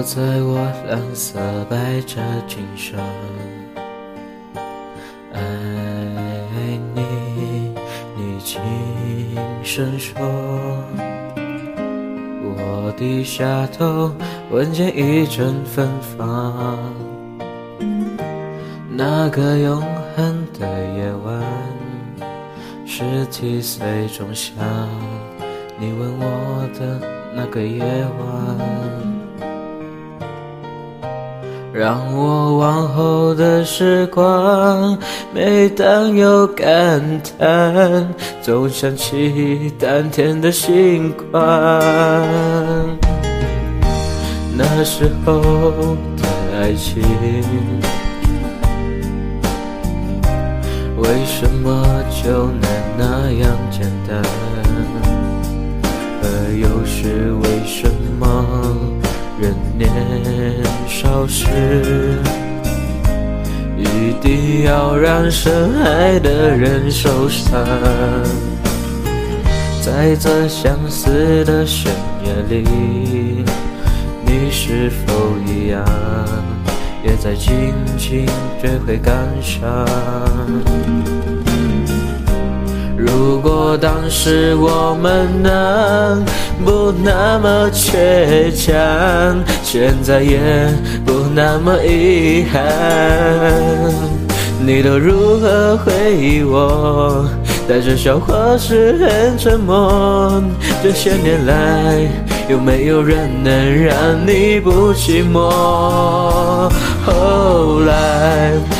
落在我蓝色百褶裙上。爱你，你轻声说，我低下头，闻见一阵芬芳。那个永恒的夜晚，十七岁仲夏，你吻我的那个夜晚。让我往后的时光，每当有感叹，总想起当天的星光。那时候的爱情，为什么就能那样简单？是，一定要让深爱的人受伤。在这相思的深夜里，你是否一样，也在静静追悔感伤？如果当时我们能不那么倔强，现在也不那么遗憾。你都如何回忆我？带着笑或是很沉默？这些年来，有没有人能让你不寂寞？后来。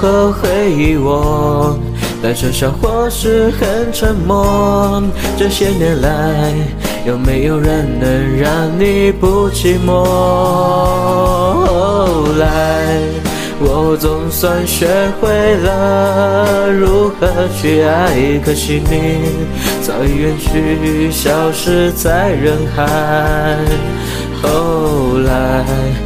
都如何回忆我？带着笑或是很沉默？这些年来，有没有人能让你不寂寞？后来，我总算学会了如何去爱，可惜你早已远去，消失在人海。后来。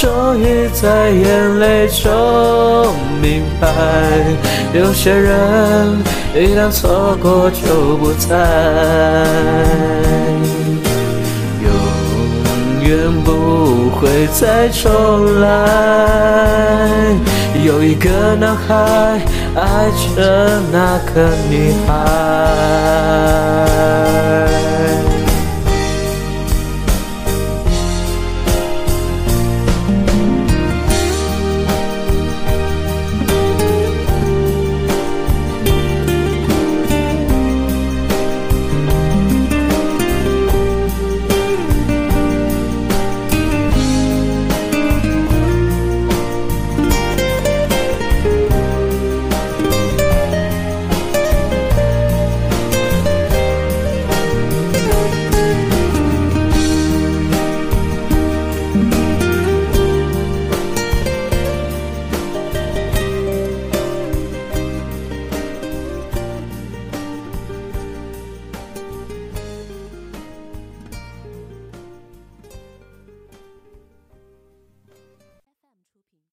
终于在眼泪中明白，有些人一旦错过就不再，永远不会再重来。有一个男孩爱着那个女孩。